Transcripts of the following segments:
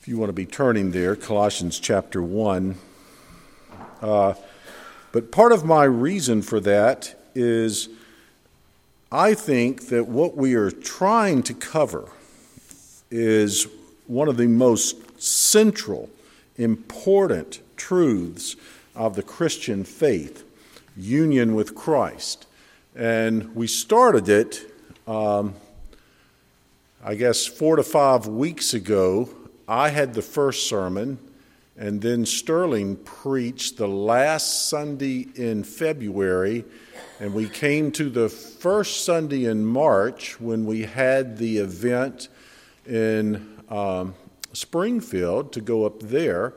If you want to be turning there, Colossians chapter 1. Uh, but part of my reason for that is I think that what we are trying to cover is one of the most central, important truths of the Christian faith union with Christ. And we started it, um, I guess, four to five weeks ago. I had the first sermon, and then Sterling preached the last Sunday in February. And we came to the first Sunday in March when we had the event in um, Springfield to go up there.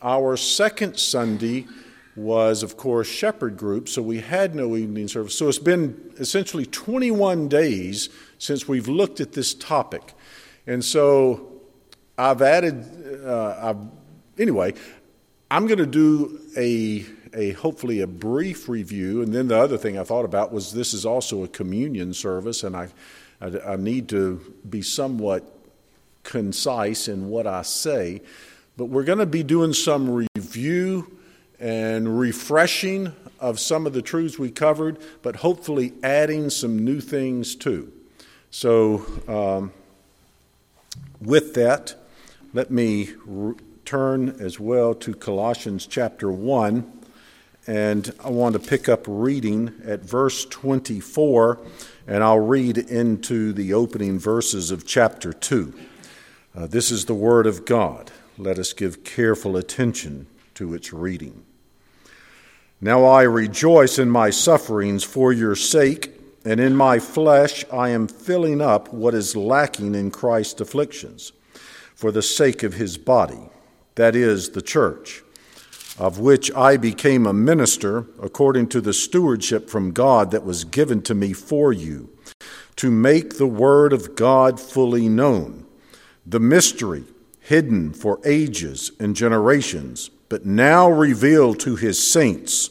Our second Sunday was, of course, Shepherd Group, so we had no evening service. So it's been essentially 21 days since we've looked at this topic. And so I've added, uh, I've, anyway, I'm going to do a, a hopefully a brief review. And then the other thing I thought about was this is also a communion service, and I, I, I need to be somewhat concise in what I say. But we're going to be doing some review and refreshing of some of the truths we covered, but hopefully adding some new things too. So, um, with that, let me re- turn as well to Colossians chapter 1, and I want to pick up reading at verse 24, and I'll read into the opening verses of chapter 2. Uh, this is the Word of God. Let us give careful attention to its reading. Now I rejoice in my sufferings for your sake, and in my flesh I am filling up what is lacking in Christ's afflictions, for the sake of his body, that is, the church, of which I became a minister according to the stewardship from God that was given to me for you, to make the word of God fully known the mystery hidden for ages and generations, but now revealed to his saints.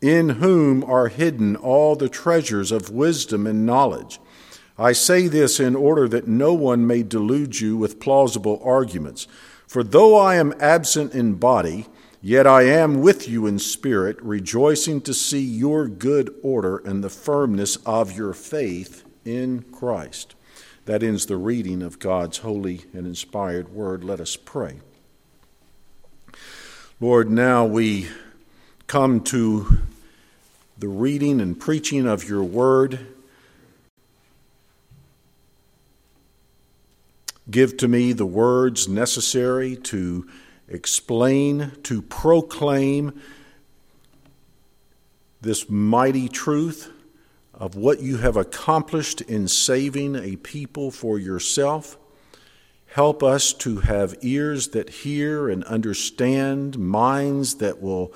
in whom are hidden all the treasures of wisdom and knowledge. I say this in order that no one may delude you with plausible arguments. For though I am absent in body, Yet I am with you in spirit, rejoicing to see your good order and the firmness of your faith in Christ. That ends the reading of God's holy and inspired word. Let us pray. Lord, now we come to the reading and preaching of your word. Give to me the words necessary to explain, to proclaim this mighty truth of what you have accomplished in saving a people for yourself. Help us to have ears that hear and understand, minds that will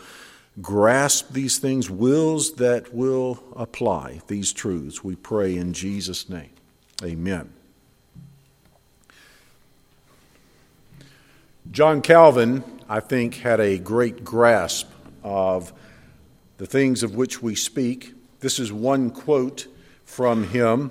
grasp these things, wills that will apply these truths. We pray in Jesus' name. Amen. John Calvin, I think, had a great grasp of the things of which we speak. This is one quote from him.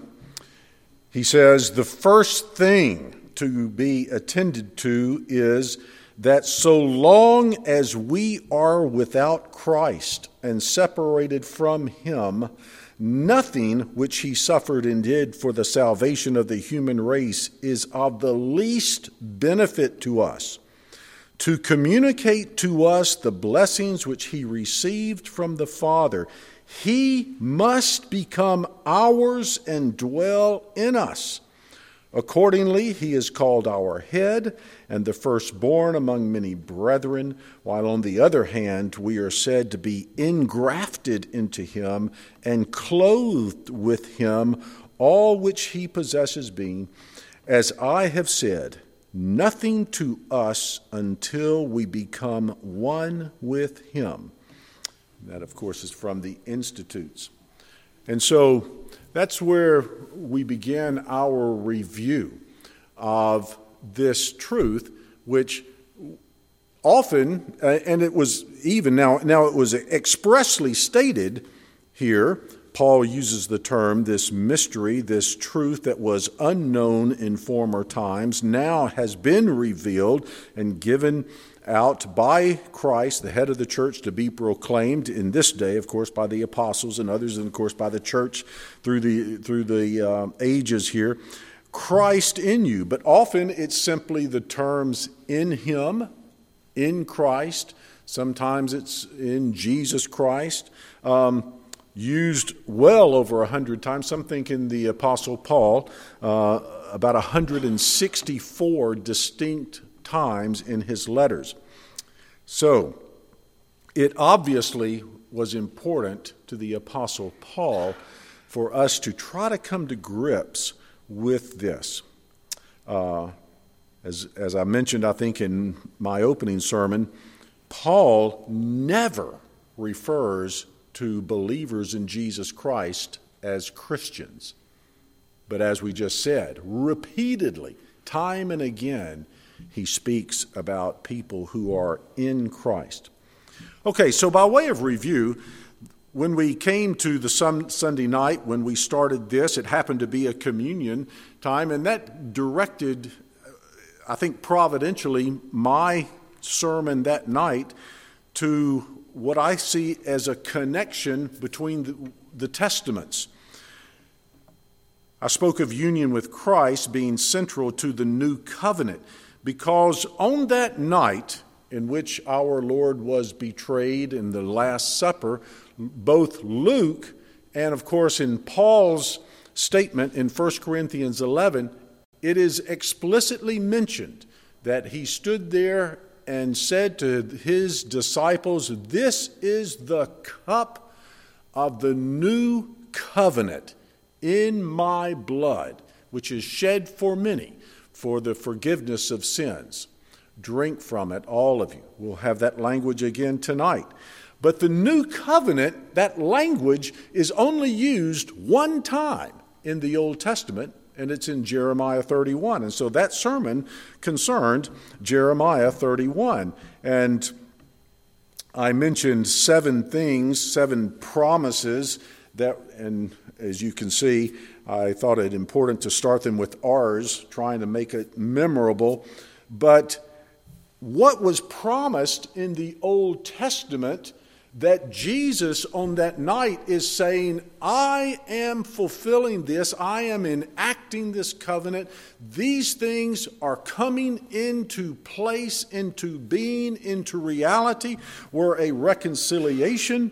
He says, The first thing to be attended to is that so long as we are without Christ and separated from Him, nothing which He suffered and did for the salvation of the human race is of the least benefit to us to communicate to us the blessings which he received from the Father. He must become ours and dwell in us. Accordingly, he is called our head and the firstborn among many brethren, while on the other hand, we are said to be ingrafted into him and clothed with him, all which he possesses, being, as I have said, nothing to us until we become one with him. That, of course, is from the Institutes. And so that's where we begin our review of this truth, which often, uh, and it was even now, now it was expressly stated here. Paul uses the term, this mystery, this truth that was unknown in former times, now has been revealed and given out by Christ, the head of the church, to be proclaimed in this day, of course, by the apostles and others, and of course by the church through the through the uh, ages here. Christ in you, but often it's simply the terms in Him, in Christ. Sometimes it's in Jesus Christ. Um, used well over a hundred times. Some think in the Apostle Paul, uh, about 164 distinct times in his letters. So, it obviously was important to the Apostle Paul for us to try to come to grips with this. Uh, as, as I mentioned, I think in my opening sermon, Paul never refers to believers in Jesus Christ as Christians. But as we just said, repeatedly, time and again, he speaks about people who are in Christ. Okay, so by way of review, when we came to the Sunday night, when we started this, it happened to be a communion time, and that directed, I think providentially, my sermon that night to what I see as a connection between the, the Testaments. I spoke of union with Christ being central to the new covenant because on that night in which our Lord was betrayed in the Last Supper, both Luke and, of course, in Paul's statement in 1 Corinthians 11, it is explicitly mentioned that he stood there and said to his disciples, This is the cup of the new covenant in my blood, which is shed for many for the forgiveness of sins. Drink from it, all of you. We'll have that language again tonight. But the new covenant, that language is only used one time in the Old Testament, and it's in Jeremiah 31. And so that sermon concerned Jeremiah 31. And I mentioned seven things, seven promises that, and as you can see, I thought it important to start them with ours, trying to make it memorable. But what was promised in the Old Testament that Jesus on that night is saying, I am fulfilling this, I am enacting this covenant. These things are coming into place, into being, into reality, where a reconciliation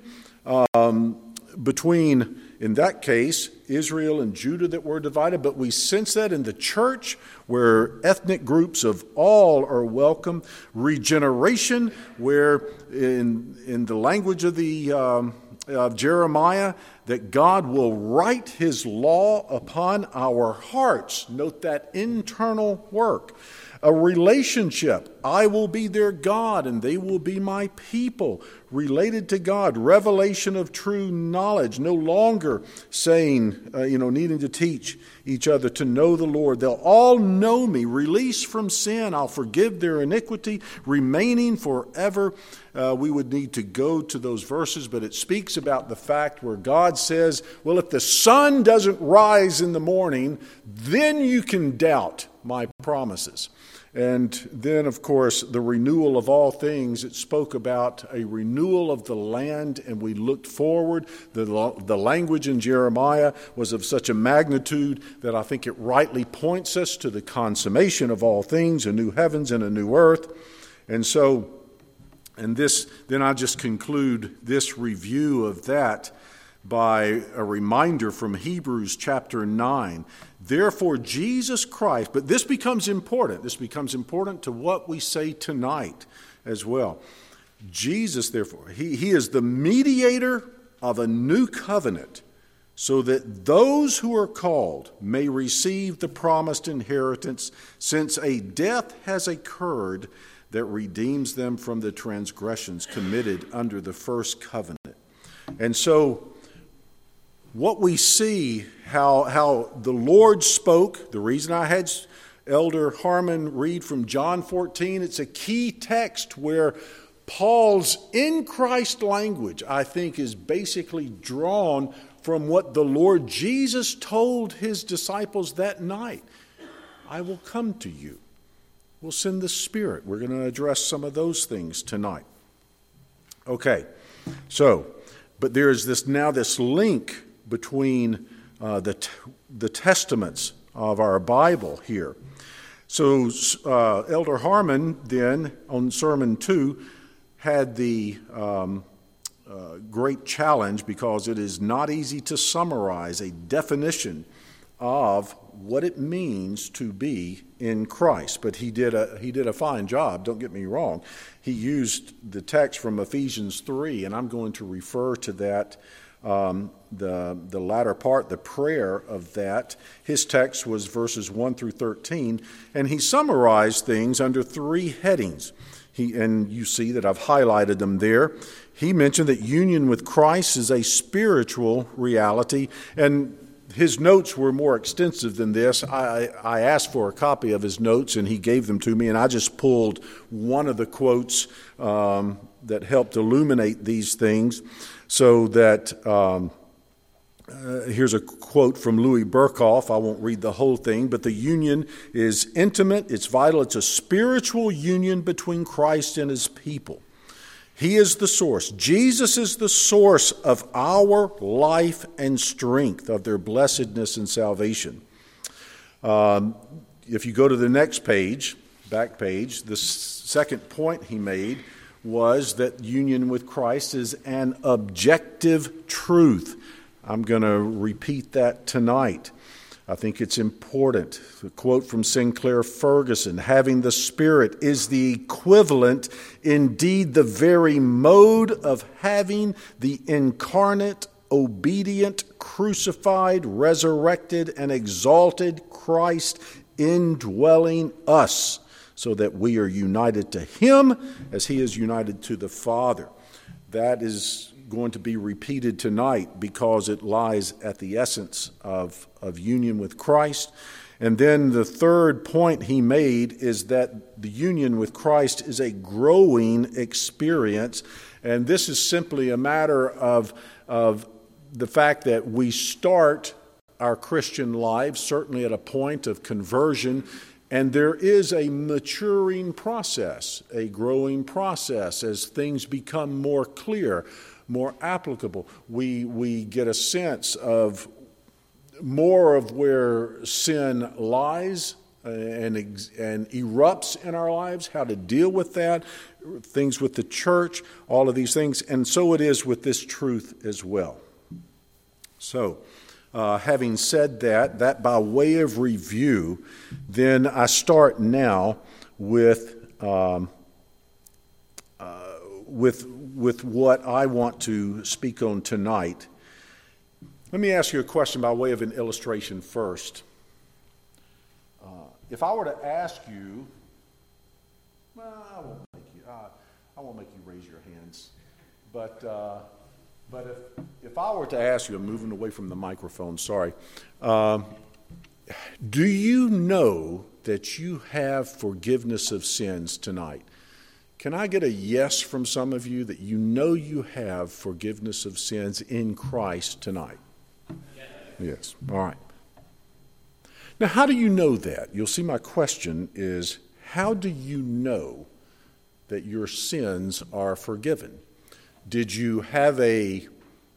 um, between in that case, Israel and Judah that were divided, but we sense that in the church where ethnic groups of all are welcome. Regeneration, where in, in the language of, the, um, of Jeremiah, that God will write his law upon our hearts. Note that internal work a relationship. I will be their God and they will be my people, related to God, revelation of true knowledge, no longer saying, uh, you know, needing to teach each other to know the Lord. They'll all know me, release from sin. I'll forgive their iniquity, remaining forever. Uh, we would need to go to those verses, but it speaks about the fact where God says, well, if the sun doesn't rise in the morning, then you can doubt my promises. And then, of course, the renewal of all things. It spoke about a renewal of the land, and we looked forward. The, the language in Jeremiah was of such a magnitude that I think it rightly points us to the consummation of all things, a new heavens and a new earth. And so, and this, then I just conclude this review of that by a reminder from Hebrews chapter 9. Therefore, Jesus Christ, but this becomes important. This becomes important to what we say tonight as well. Jesus, therefore, he, he is the mediator of a new covenant so that those who are called may receive the promised inheritance, since a death has occurred that redeems them from the transgressions committed under the first covenant. And so, what we see, how, how the Lord spoke, the reason I had Elder Harmon read from John 14, it's a key text where Paul's in Christ language, I think, is basically drawn from what the Lord Jesus told his disciples that night I will come to you. We'll send the Spirit. We're going to address some of those things tonight. Okay, so, but there is this now this link between uh, the, t- the testaments of our Bible here. So, uh, Elder Harmon then on Sermon 2 had the um, uh, great challenge because it is not easy to summarize a definition of what it means to be in Christ. But he did a, he did a fine job, don't get me wrong. He used the text from Ephesians 3, and I'm going to refer to that, um, the, the latter part, the prayer of that. His text was verses 1 through 13, and he summarized things under three headings. He, and you see that I've highlighted them there. He mentioned that union with Christ is a spiritual reality, and his notes were more extensive than this. I, I, asked for a copy of his notes, and he gave them to me, and I just pulled one of the quotes um, that helped illuminate these things so that. Um, uh, here's a quote from Louis Berkhof. I won't read the whole thing, but the union is intimate, it's vital, it's a spiritual union between Christ and his people. He is the source. Jesus is the source of our life and strength, of their blessedness and salvation. Um, if you go to the next page, back page, the second point he made was that union with Christ is an objective truth. I'm going to repeat that tonight. I think it's important. A quote from Sinclair Ferguson having the Spirit is the equivalent, indeed, the very mode of having the incarnate, obedient, crucified, resurrected, and exalted Christ indwelling us, so that we are united to Him as He is united to the Father. That is going to be repeated tonight because it lies at the essence of, of union with Christ. And then the third point he made is that the union with Christ is a growing experience. And this is simply a matter of, of the fact that we start our Christian lives, certainly at a point of conversion, and there is a maturing process, a growing process as things become more clear more applicable. We, we get a sense of more of where sin lies uh, and, and erupts in our lives, how to deal with that, things with the church, all of these things. And so it is with this truth as well. So, uh, having said that, that by way of review, then I start now with, um, uh, with with what I want to speak on tonight. Let me ask you a question by way of an illustration first. Uh, if I were to ask you, well, I won't make you, uh, I won't make you raise your hands, but uh, but if if I were to ask you, I'm moving away from the microphone. Sorry. Um, do you know that you have forgiveness of sins tonight? Can I get a yes from some of you that you know you have forgiveness of sins in Christ tonight? Yes. yes. All right. Now, how do you know that? You'll see my question is how do you know that your sins are forgiven? Did you have a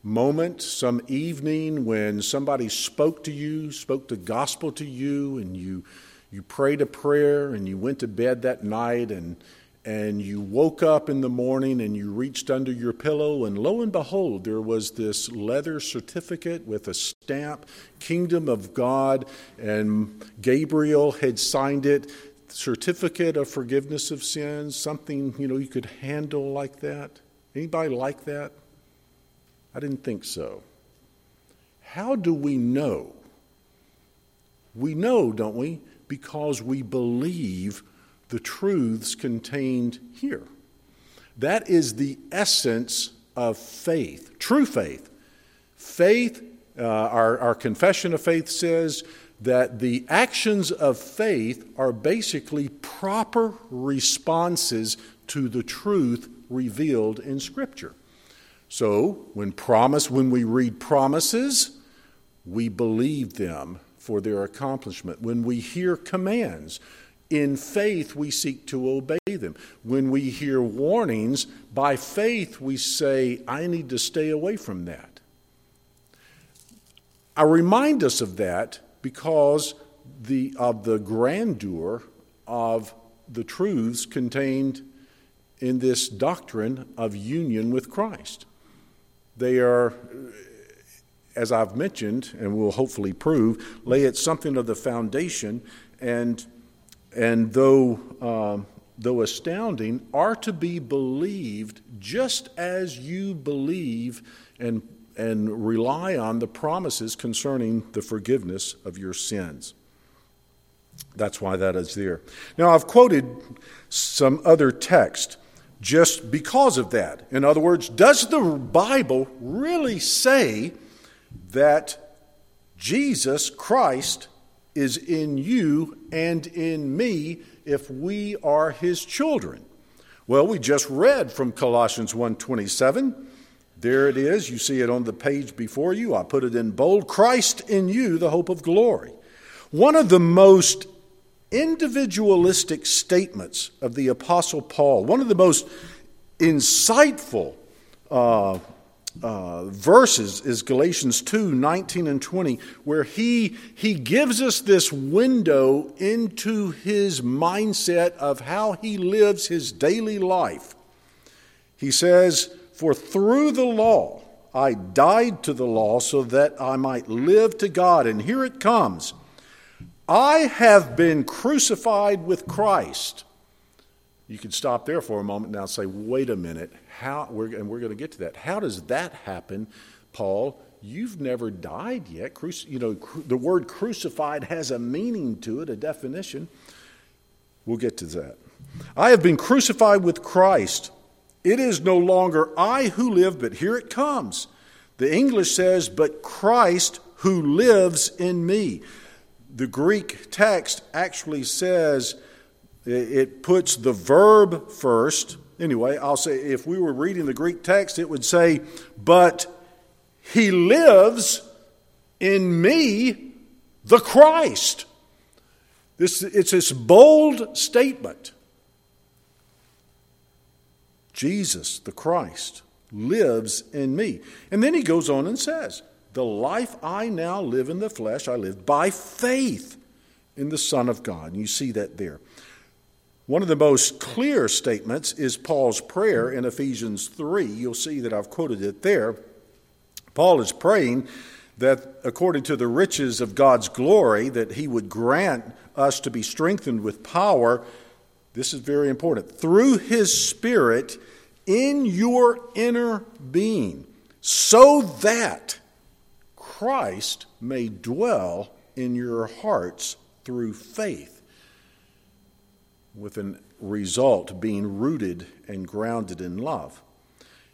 moment, some evening when somebody spoke to you, spoke the gospel to you, and you, you prayed a prayer and you went to bed that night and and you woke up in the morning and you reached under your pillow, and lo and behold, there was this leather certificate with a stamp, Kingdom of God, and Gabriel had signed it. Certificate of forgiveness of sins, something you know you could handle like that. Anybody like that? I didn't think so. How do we know? We know, don't we? Because we believe the truths contained here. That is the essence of faith, true faith. Faith, uh, our, our confession of faith says that the actions of faith are basically proper responses to the truth revealed in Scripture. So, when promise, when we read promises, we believe them for their accomplishment. When we hear commands, in faith, we seek to obey them. When we hear warnings, by faith, we say, I need to stay away from that. I remind us of that because the, of the grandeur of the truths contained in this doctrine of union with Christ. They are, as I've mentioned, and will hopefully prove, lay at something of the foundation and and though, uh, though astounding, are to be believed just as you believe and, and rely on the promises concerning the forgiveness of your sins. That's why that is there. Now, I've quoted some other text just because of that. In other words, does the Bible really say that Jesus Christ is in you and in me if we are his children. Well, we just read from Colossians 1:27. There it is. You see it on the page before you. I put it in bold. Christ in you, the hope of glory. One of the most individualistic statements of the Apostle Paul, one of the most insightful uh, uh, verses is Galatians 2 19 and 20, where he, he gives us this window into his mindset of how he lives his daily life. He says, For through the law I died to the law so that I might live to God. And here it comes I have been crucified with Christ. You could stop there for a moment now and say, wait a minute, how, we're, and we're going to get to that. How does that happen, Paul? You've never died yet. Cruci- you know, cru- the word crucified has a meaning to it, a definition. We'll get to that. I have been crucified with Christ. It is no longer I who live, but here it comes. The English says, but Christ who lives in me. The Greek text actually says, it puts the verb first. Anyway, I'll say if we were reading the Greek text, it would say, But he lives in me, the Christ. This, it's this bold statement. Jesus, the Christ, lives in me. And then he goes on and says, The life I now live in the flesh, I live by faith in the Son of God. You see that there. One of the most clear statements is Paul's prayer in Ephesians 3. You'll see that I've quoted it there. Paul is praying that according to the riches of God's glory that he would grant us to be strengthened with power this is very important through his spirit in your inner being so that Christ may dwell in your hearts through faith with a result being rooted and grounded in love.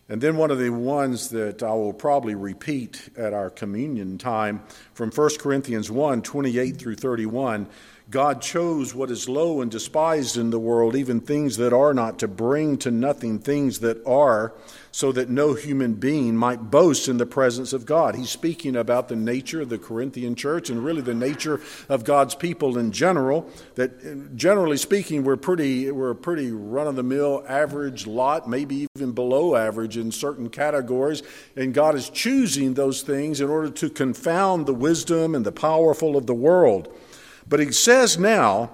And then one of the ones that I will probably repeat at our communion time from 1 Corinthians 1 28 through 31 God chose what is low and despised in the world, even things that are not, to bring to nothing things that are, so that no human being might boast in the presence of God. He's speaking about the nature of the Corinthian church and really the nature of God's people in general. That uh, generally speaking, we're pretty we're a pretty run of the mill average lot, maybe even below average in certain categories, and God is choosing those things in order to confound the wisdom and the powerful of the world. But he says now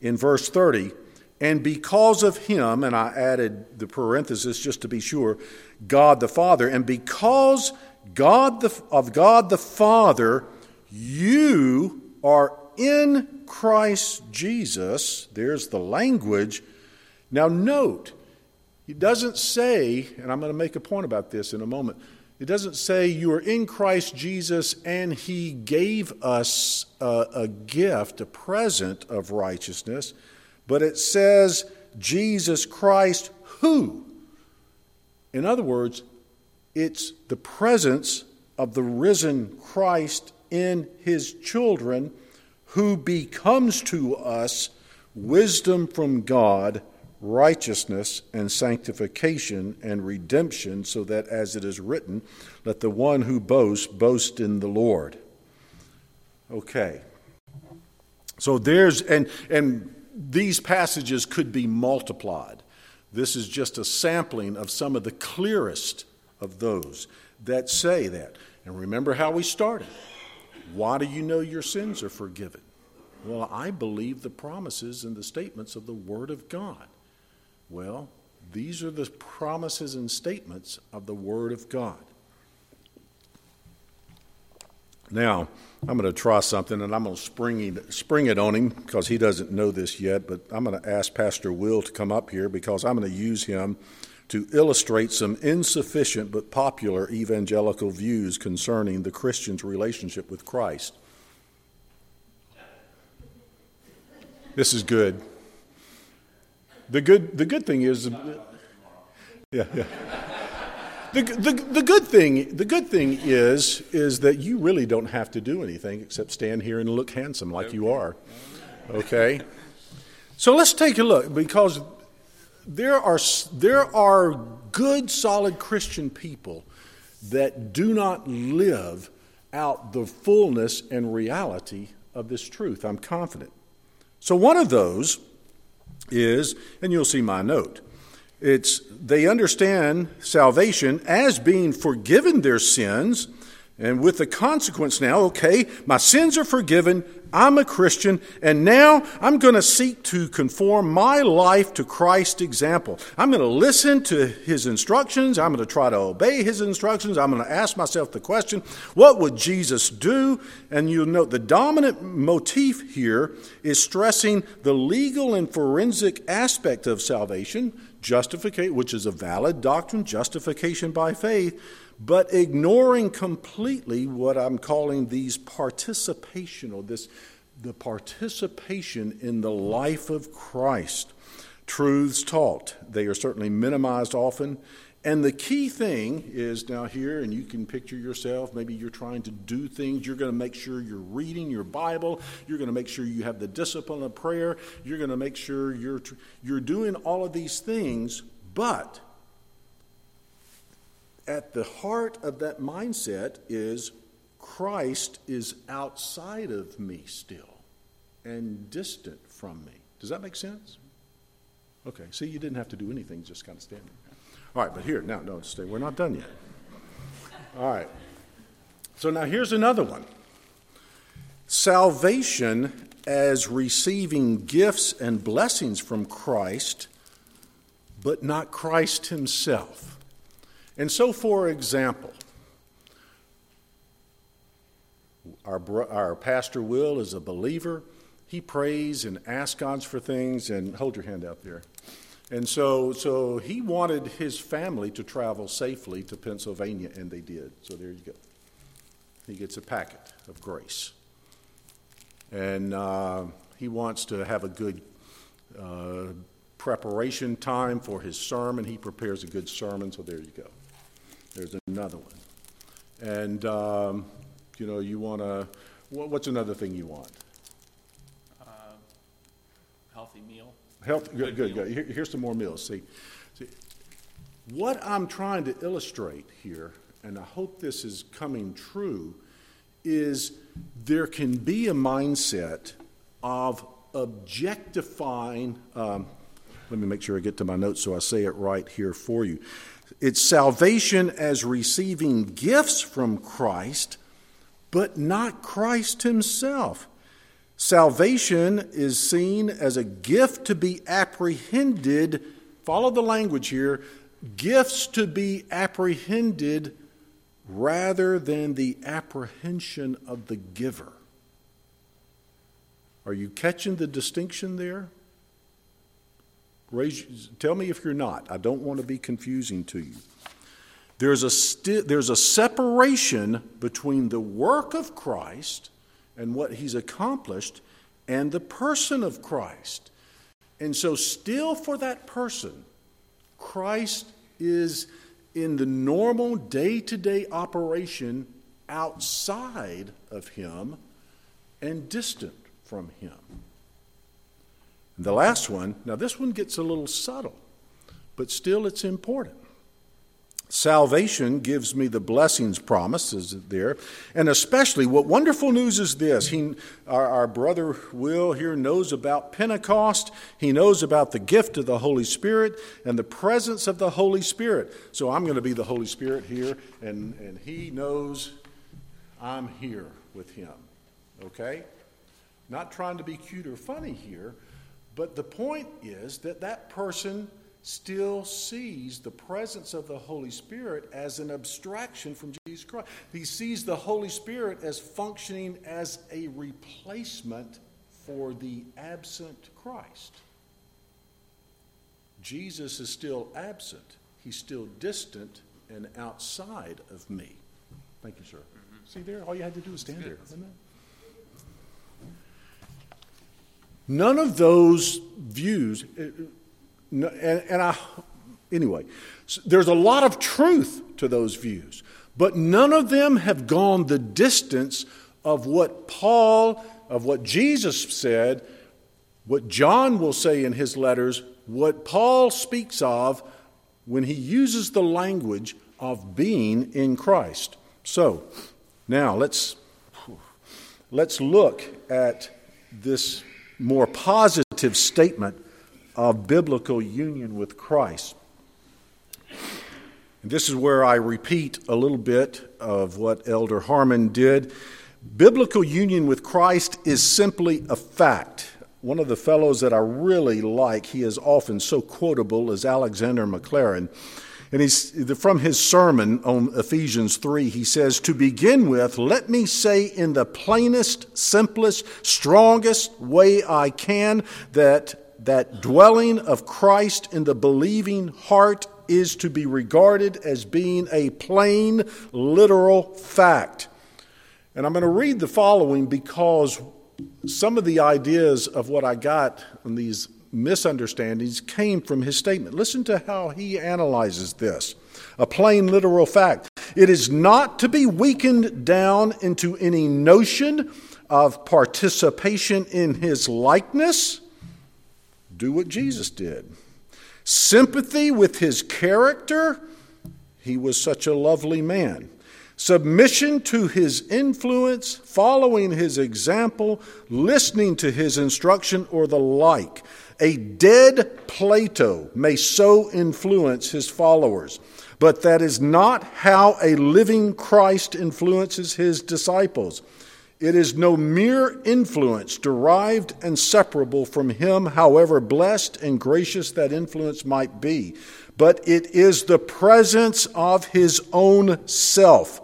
in verse 30, and because of him, and I added the parenthesis just to be sure, God the Father, and because God the, of God the Father, you are in Christ Jesus. There's the language. Now, note, he doesn't say, and I'm going to make a point about this in a moment, it doesn't say you are in Christ Jesus and he gave us a, a gift, a present of righteousness, but it says Jesus Christ who? In other words, it's the presence of the risen Christ in his children who becomes to us wisdom from God righteousness and sanctification and redemption, so that, as it is written, let the one who boasts boast in the Lord. Okay. So there's, and, and these passages could be multiplied. This is just a sampling of some of the clearest of those that say that. And remember how we started. Why do you know your sins are forgiven? Well, I believe the promises and the statements of the Word of God. Well, these are the promises and statements of the Word of God. Now, I'm going to try something and I'm going to spring it, spring it on him because he doesn't know this yet, but I'm going to ask Pastor Will to come up here because I'm going to use him to illustrate some insufficient but popular evangelical views concerning the Christian's relationship with Christ. This is good. The good, the good thing is, yeah, yeah. The, the, the good thing, the good thing is, is that you really don't have to do anything except stand here and look handsome like you are. Okay? So let's take a look because there are, there are good, solid Christian people that do not live out the fullness and reality of this truth. I'm confident. So one of those is, and you'll see my note, it's they understand salvation as being forgiven their sins, and with the consequence now, okay, my sins are forgiven, I'm a Christian, and now I'm going to seek to conform my life to Christ's example. I'm going to listen to his instructions. I'm going to try to obey his instructions. I'm going to ask myself the question, what would Jesus do? And you'll note the dominant motif here is stressing the legal and forensic aspect of salvation, justification, which is a valid doctrine, justification by faith but ignoring completely what I'm calling these participational, this the participation in the life of Christ. Truths taught. They are certainly minimized often. And the key thing is now here, and you can picture yourself, maybe you're trying to do things. You're going to make sure you're reading your Bible. You're going to make sure you have the discipline of prayer. You're going to make sure you're, you're doing all of these things. But at the heart of that mindset is Christ is outside of me still and distant from me. Does that make sense? Okay, see, you didn't have to do anything, just kind of standing. All right, but here, now, no, stay. We're not done yet. All right. So now here's another one salvation as receiving gifts and blessings from Christ, but not Christ Himself. And so, for example, our, our pastor Will is a believer. He prays and asks God for things, and hold your hand out there. And so, so he wanted his family to travel safely to Pennsylvania, and they did. So there you go. He gets a packet of grace. And uh, he wants to have a good uh, preparation time for his sermon. He prepares a good sermon, so there you go. There's another one. And, um, you know, you want to, what's another thing you want? Uh, healthy meal. Health, good, good, good. Here, here's some more meals. See, see, what I'm trying to illustrate here, and I hope this is coming true, is there can be a mindset of objectifying. Um, let me make sure I get to my notes so I say it right here for you. It's salvation as receiving gifts from Christ, but not Christ Himself. Salvation is seen as a gift to be apprehended. Follow the language here gifts to be apprehended rather than the apprehension of the giver. Are you catching the distinction there? Raise, tell me if you're not. I don't want to be confusing to you. There's a, there's a separation between the work of Christ and what he's accomplished and the person of Christ. And so, still for that person, Christ is in the normal day to day operation outside of him and distant from him. The last one, now this one gets a little subtle, but still it's important. Salvation gives me the blessings promised, is it there? And especially, what wonderful news is this? He, our, our brother Will here knows about Pentecost. He knows about the gift of the Holy Spirit and the presence of the Holy Spirit. So I'm going to be the Holy Spirit here, and, and he knows I'm here with him. Okay? Not trying to be cute or funny here, but the point is that that person still sees the presence of the Holy Spirit as an abstraction from Jesus Christ. He sees the Holy Spirit as functioning as a replacement for the absent Christ. Jesus is still absent, he's still distant and outside of me. Thank you, sir. Mm-hmm. See there? All you had to do was stand there. None of those views uh, and, and I, anyway, there's a lot of truth to those views, but none of them have gone the distance of what Paul, of what Jesus said, what John will say in his letters, what Paul speaks of when he uses the language of being in Christ. So, now let's let's look at this more positive statement of biblical union with Christ. And this is where I repeat a little bit of what Elder Harmon did. Biblical union with Christ is simply a fact. One of the fellows that I really like, he is often so quotable, is Alexander Maclaren. And he's, from his sermon on Ephesians 3, he says, To begin with, let me say in the plainest, simplest, strongest way I can that that dwelling of Christ in the believing heart is to be regarded as being a plain, literal fact. And I'm going to read the following because some of the ideas of what I got in these misunderstandings came from his statement. Listen to how he analyzes this a plain, literal fact. It is not to be weakened down into any notion of participation in his likeness do what Jesus did. Sympathy with his character, he was such a lovely man. Submission to his influence, following his example, listening to his instruction, or the like. A dead Plato may so influence his followers, but that is not how a living Christ influences his disciples. It is no mere influence derived and separable from Him, however blessed and gracious that influence might be, but it is the presence of His own self,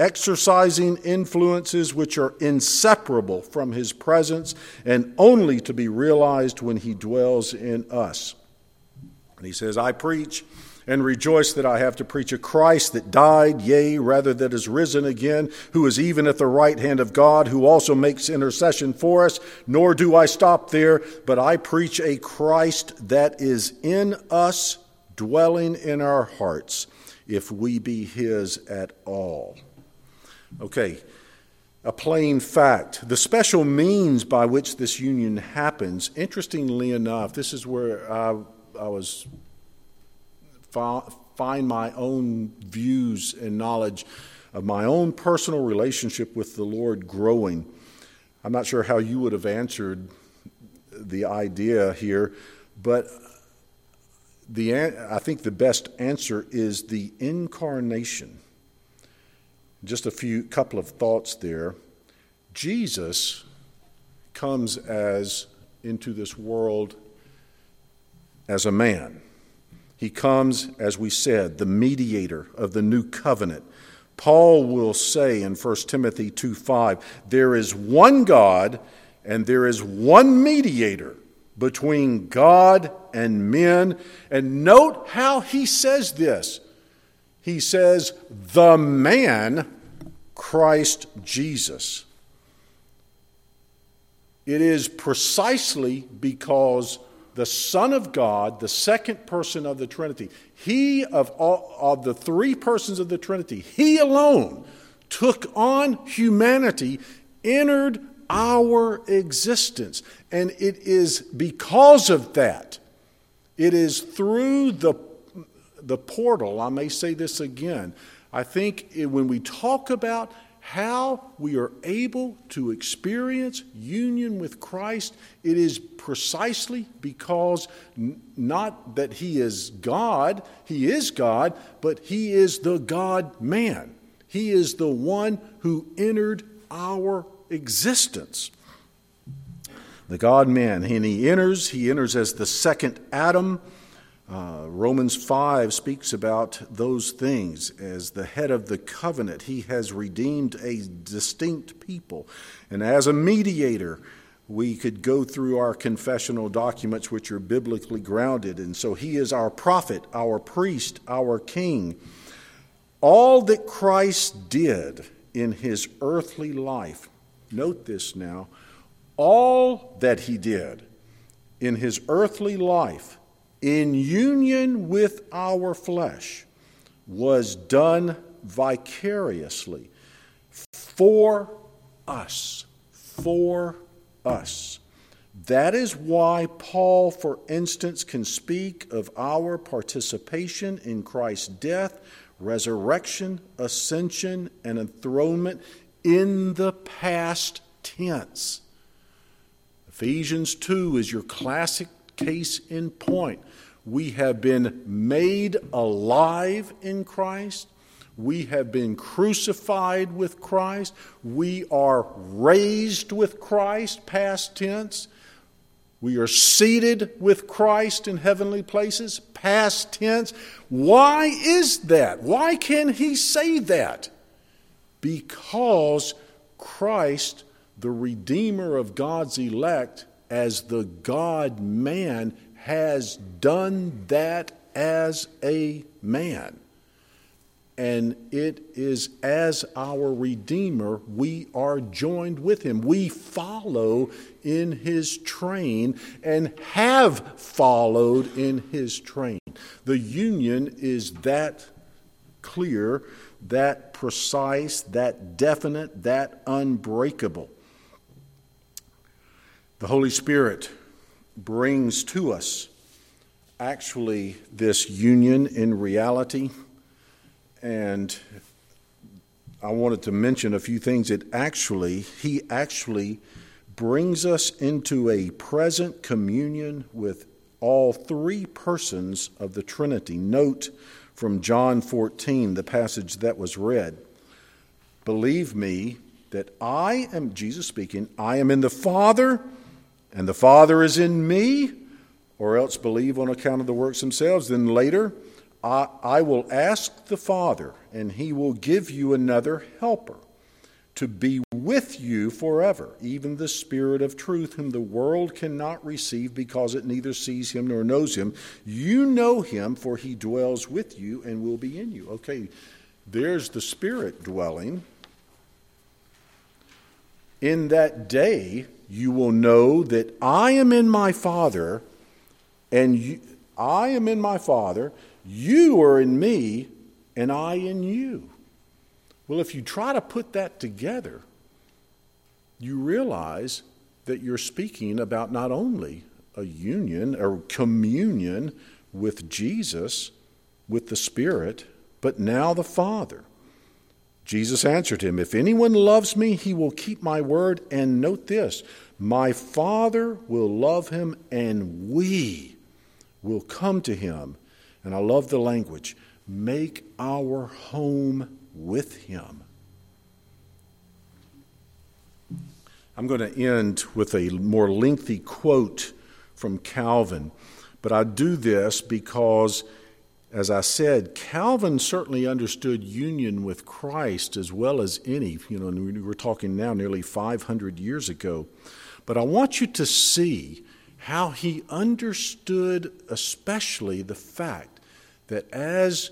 exercising influences which are inseparable from His presence and only to be realized when He dwells in us. And He says, I preach and rejoice that I have to preach a Christ that died, yea, rather that is risen again, who is even at the right hand of God, who also makes intercession for us. Nor do I stop there, but I preach a Christ that is in us, dwelling in our hearts, if we be his at all. Okay, a plain fact. The special means by which this union happens, interestingly enough, this is where I, I was find my own views and knowledge of my own personal relationship with the Lord growing. I'm not sure how you would have answered the idea here, but the, I think the best answer is the incarnation. Just a few couple of thoughts there. Jesus comes as into this world as a man. He comes, as we said, the mediator of the new covenant. Paul will say in 1 Timothy 2 5, there is one God and there is one mediator between God and men. And note how he says this. He says, the man, Christ Jesus. It is precisely because the Son of God, the second person of the Trinity, he of all of the three persons of the Trinity, he alone took on humanity, entered our existence. And it is because of that, it is through the, the portal, I may say this again. I think when we talk about how we are able to experience union with Christ, it is precisely because not that He is God, He is God, but He is the God man. He is the one who entered our existence. The God man, and He enters, He enters as the second Adam. Uh, Romans 5 speaks about those things as the head of the covenant. He has redeemed a distinct people. And as a mediator, we could go through our confessional documents, which are biblically grounded. And so he is our prophet, our priest, our king. All that Christ did in his earthly life, note this now, all that he did in his earthly life in union with our flesh was done vicariously for us. For us. That is why Paul, for instance, can speak of our participation in Christ's death, resurrection, ascension, and enthronement in the past tense. Ephesians 2 is your classic case in point. We have been made alive in Christ. We have been crucified with Christ. We are raised with Christ, past tense. We are seated with Christ in heavenly places, past tense. Why is that? Why can he say that? Because Christ, the Redeemer of God's elect, as the God man, has done that as a man. And it is as our Redeemer, we are joined with him. We follow in his train and have followed in his train. The union is that clear, that precise, that definite, that unbreakable. The Holy Spirit brings to us actually this union in reality. And I wanted to mention a few things. It actually, he actually brings us into a present communion with all three persons of the Trinity. Note from John 14, the passage that was read. Believe me that I am, Jesus speaking, I am in the Father and the Father is in me, or else believe on account of the works themselves, then later I, I will ask the Father, and he will give you another helper to be with you forever, even the Spirit of truth, whom the world cannot receive because it neither sees him nor knows him. You know him, for he dwells with you and will be in you. Okay, there's the Spirit dwelling. In that day, you will know that I am in my Father, and you, I am in my Father, you are in me, and I in you. Well, if you try to put that together, you realize that you're speaking about not only a union or communion with Jesus, with the Spirit, but now the Father. Jesus answered him, If anyone loves me, he will keep my word. And note this my Father will love him, and we will come to him. And I love the language make our home with him. I'm going to end with a more lengthy quote from Calvin, but I do this because, as I said, Calvin certainly understood union with Christ as well as any. You know, and we're talking now nearly 500 years ago. But I want you to see how he understood, especially the fact that as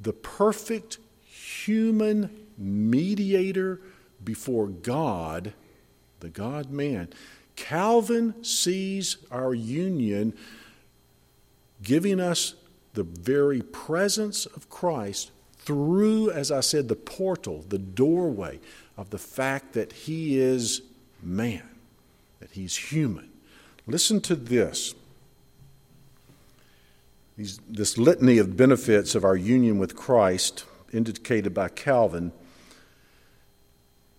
the perfect human mediator before God, the God man, Calvin sees our union giving us the very presence of Christ through, as I said, the portal, the doorway of the fact that he is man, that he's human. Listen to this. These, this litany of benefits of our union with Christ, indicated by Calvin.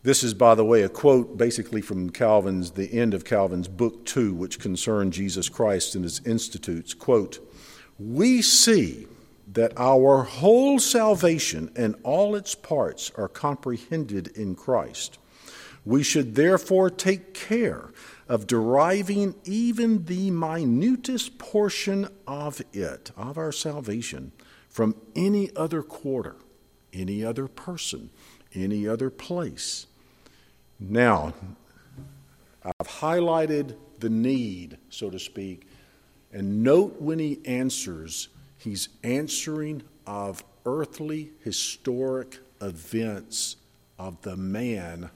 This is, by the way, a quote basically from Calvin's, the end of Calvin's book two, which concerned Jesus Christ and his institutes. Quote, We see that our whole salvation and all its parts are comprehended in Christ. We should therefore take care of deriving even the minutest portion of it, of our salvation, from any other quarter, any other person, any other place. Now, I've highlighted the need, so to speak, and note when he answers, he's answering of earthly historic events of the man,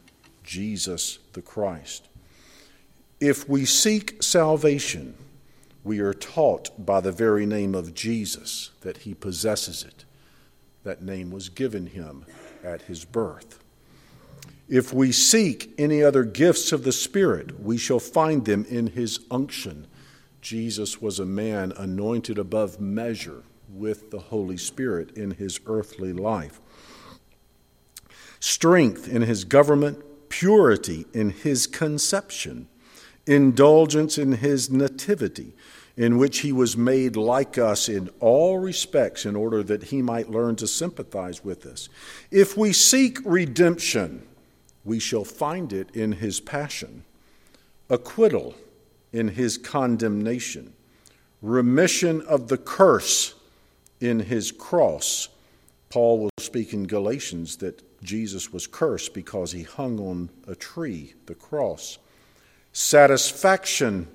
Jesus the Christ. If we seek salvation, we are taught by the very name of Jesus that he possesses it. That name was given him at his birth. If we seek any other gifts of the Spirit, we shall find them in his unction. Jesus was a man anointed above measure with the Holy Spirit in his earthly life. Strength in his government, purity in his conception indulgence in his nativity, in which he was made like us in all respects in order that he might learn to sympathize with us. If we seek redemption, we shall find it in his passion, acquittal in his condemnation, remission of the curse in his cross. Paul will speak in Galatians that Jesus was cursed because he hung on a tree, the cross Satisfaction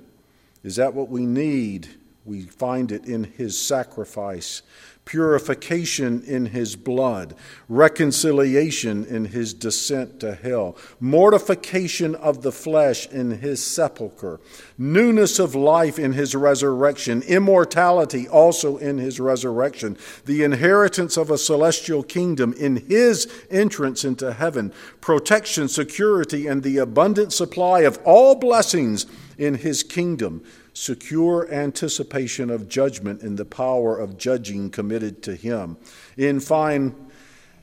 is that what we need? We find it in his sacrifice purification in his blood, reconciliation in his descent to hell, mortification of the flesh in his sepulchre, newness of life in his resurrection, immortality also in his resurrection, the inheritance of a celestial kingdom in his entrance into heaven, protection, security, and the abundant supply of all blessings in his kingdom secure anticipation of judgment in the power of judging committed to him. In fine,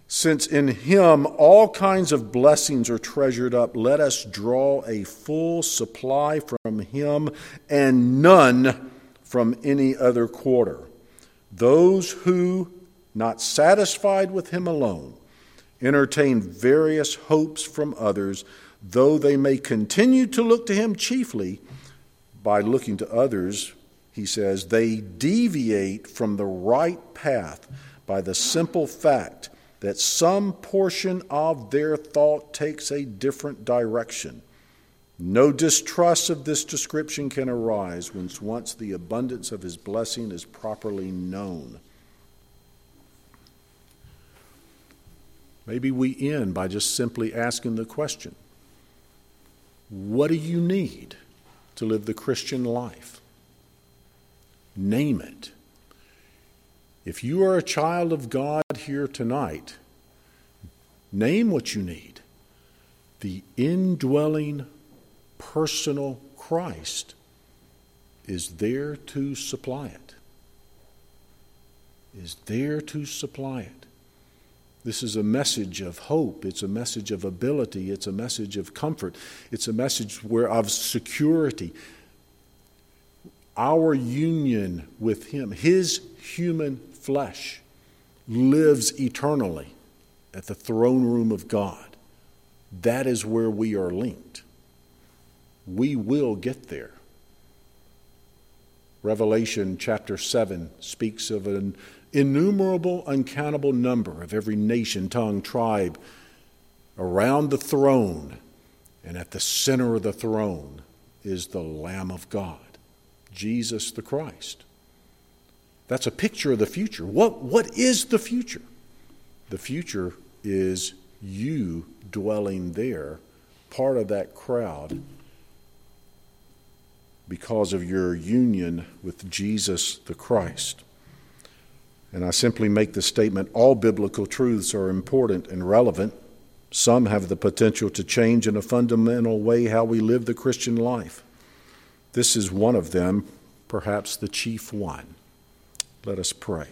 since in him all kinds of blessings are treasured up, let us draw a full supply from him and none from any other quarter. Those who, not satisfied with him alone, entertain various hopes from others, though they may continue to look to him chiefly by looking to others, he says, they deviate from the right path by the simple fact that some portion of their thought takes a different direction. No distrust of this description can arise once the abundance of his blessing is properly known. Maybe we end by just simply asking the question What do you need? To live the Christian life. Name it. If you are a child of God here tonight, name what you need. The indwelling, personal Christ is there to supply it. Is there to supply it. This is a message of hope. It's a message of ability. It's a message of comfort. It's a message where of security. Our union with Him, His human flesh, lives eternally at the throne room of God. That is where we are linked. we will get there. Revelation chapter 7 speaks of an innumerable, uncountable number of every nation, tongue, tribe around the throne, and at the center of the throne is the Lamb of God, Jesus the Christ. That's a picture of the future. What, what is the future? The future is you dwelling there, part of that crowd, because of your union with Jesus the Christ. And I simply make the statement all biblical truths are important and relevant. Some have the potential to change in a fundamental way how we live the Christian life. This is one of them, perhaps the chief one. Let us pray.